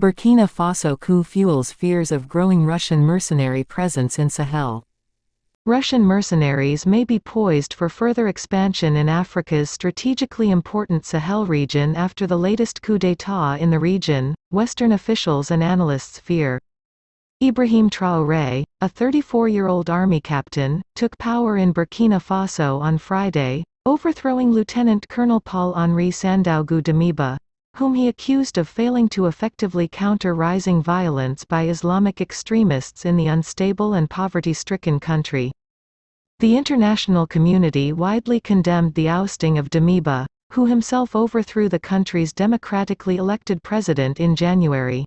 Burkina Faso coup fuels fears of growing Russian mercenary presence in Sahel. Russian mercenaries may be poised for further expansion in Africa's strategically important Sahel region after the latest coup d'état in the region, Western officials and analysts fear. Ibrahim Traoré, a 34-year-old army captain, took power in Burkina Faso on Friday, overthrowing Lieutenant Colonel Paul-Henri Sandaogo Damiba, whom he accused of failing to effectively counter rising violence by Islamic extremists in the unstable and poverty-stricken country. The international community widely condemned the ousting of Damiba, who himself overthrew the country's democratically elected president in January.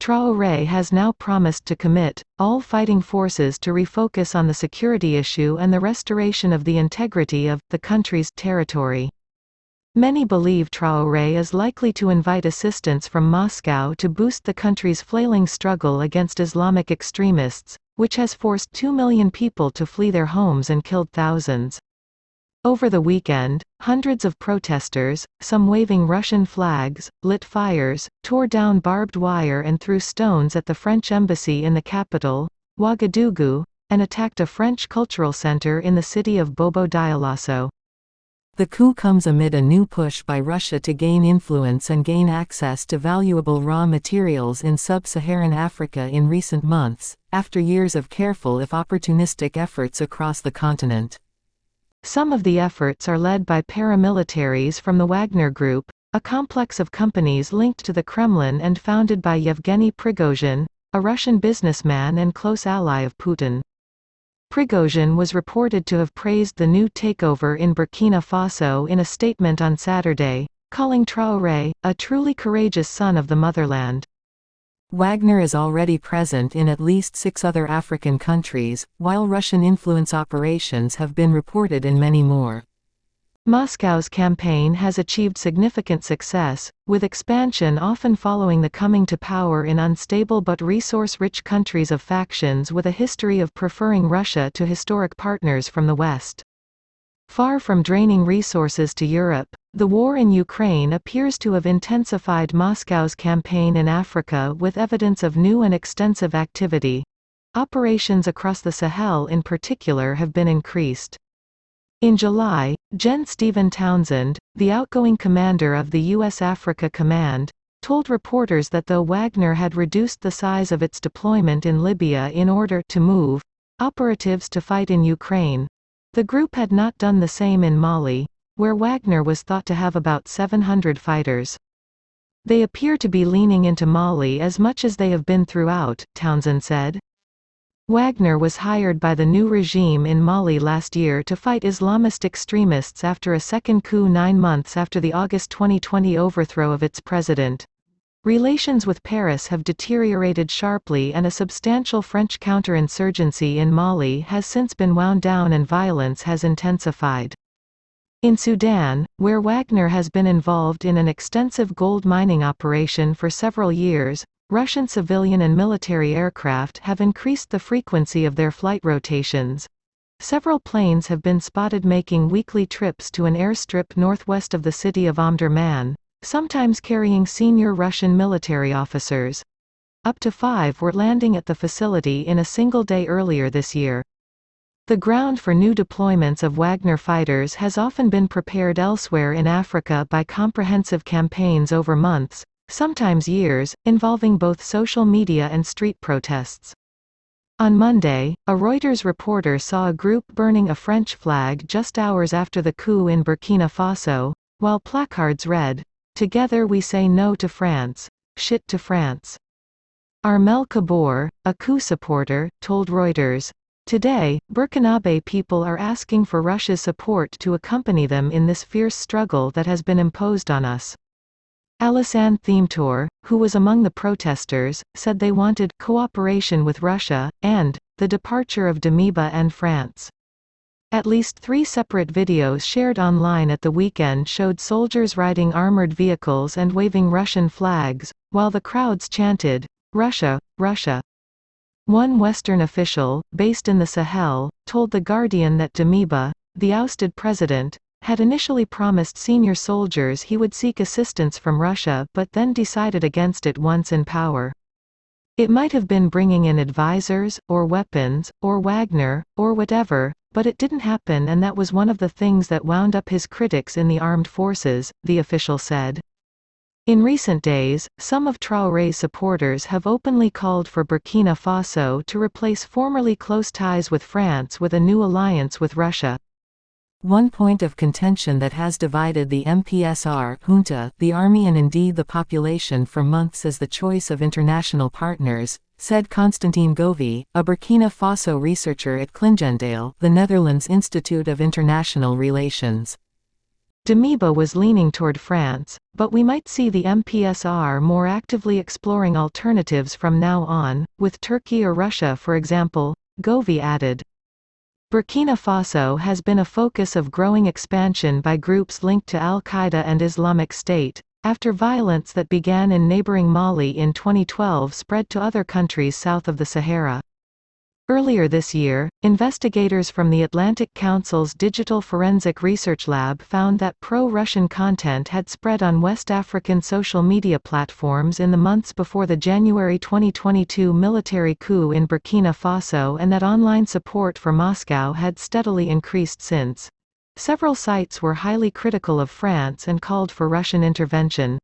Traoré has now promised to commit, all fighting forces to refocus on the security issue and the restoration of the integrity of, the country's territory. Many believe Traoré is likely to invite assistance from Moscow to boost the country's flailing struggle against Islamic extremists, which has forced 2 million people to flee their homes and killed thousands. Over the weekend, hundreds of protesters, some waving Russian flags, lit fires, tore down barbed wire and threw stones at the French embassy in the capital, Ouagadougou, and attacked a French cultural center in the city of Bobo Dioulasso. The coup comes amid a new push by Russia to gain influence and gain access to valuable raw materials in sub-Saharan Africa in recent months, after years of careful if opportunistic efforts across the continent. Some of the efforts are led by paramilitaries from the Wagner Group, a complex of companies linked to the Kremlin and founded by Yevgeny Prigozhin, a Russian businessman and close ally of Putin. Prigozhin was reported to have praised the new takeover in Burkina Faso in a statement on Saturday, calling Traoré, a truly courageous son of the motherland. Wagner is already present in at least six other African countries, while Russian influence operations have been reported in many more. Moscow's campaign has achieved significant success, with expansion often following the coming to power in unstable but resource-rich countries of factions with a history of preferring Russia to historic partners from the West. Far from draining resources to Europe, the war in Ukraine appears to have intensified Moscow's campaign in Africa with evidence of new and extensive activity. Operations across the Sahel in particular have been increased. In July, Gen. Stephen Townsend, the outgoing commander of the U.S. Africa Command, told reporters that though Wagner had reduced the size of its deployment in Libya in order to move operatives to fight in Ukraine, the group had not done the same in Mali, where Wagner was thought to have about 700 fighters. They appear to be leaning into Mali as much as they have been throughout, Townsend said. Wagner was hired by the new regime in Mali last year to fight Islamist extremists after a second coup nine months after the August 2020 overthrow of its president. Relations with Paris have deteriorated sharply and a substantial French counterinsurgency in Mali has since been wound down and violence has intensified. In Sudan, where Wagner has been involved in an extensive gold mining operation for several years, Russian civilian and military aircraft have increased the frequency of their flight rotations. Several planes have been spotted making weekly trips to an airstrip northwest of the city of Omdurman, sometimes carrying senior Russian military officers. Up to five were landing at the facility in a single day earlier this year. The ground for new deployments of Wagner fighters has often been prepared elsewhere in Africa by comprehensive campaigns over months, sometimes years, involving both social media and street protests. On Monday, a Reuters reporter saw a group burning a French flag just hours after the coup in Burkina Faso, while placards read, Together we say no to France. Shit to France. Armel Kaboré, a coup supporter, told Reuters, Today, Burkinabe people are asking for Russia's support to accompany them in this fierce struggle that has been imposed on us. Alassane Thimtor, who was among the protesters, said they wanted cooperation with Russia, and the departure of Damiba and France. At least three separate videos shared online at the weekend showed soldiers riding armored vehicles and waving Russian flags, while the crowds chanted, Russia, Russia. One Western official, based in the Sahel, told The Guardian that Damiba, the ousted president, had initially promised senior soldiers he would seek assistance from Russia but then decided against it once in power. It might have been bringing in advisors, or weapons, or Wagner, or whatever, but it didn't happen and that was one of the things that wound up his critics in the armed forces, the official said. In recent days, some of Traoré's supporters have openly called for Burkina Faso to replace formerly close ties with France with a new alliance with Russia. One point of contention that has divided the MPSR junta, the army and indeed the population for months is the choice of international partners, said Constantine Gouvy, a Burkina Faso researcher at Clingendael, the Netherlands Institute of International Relations. Damiba was leaning toward France, but we might see the MPSR more actively exploring alternatives from now on, with Turkey or Russia for example, Gouvy added. Burkina Faso has been a focus of growing expansion by groups linked to al-Qaeda and Islamic State, after violence that began in neighboring Mali in 2012 spread to other countries south of the Sahara. Earlier this year, investigators from the Atlantic Council's Digital Forensic Research Lab found that pro-Russian content had spread on West African social media platforms in the months before the January 2022 military coup in Burkina Faso and that online support for Moscow had steadily increased since. Several sites were highly critical of France and called for Russian intervention.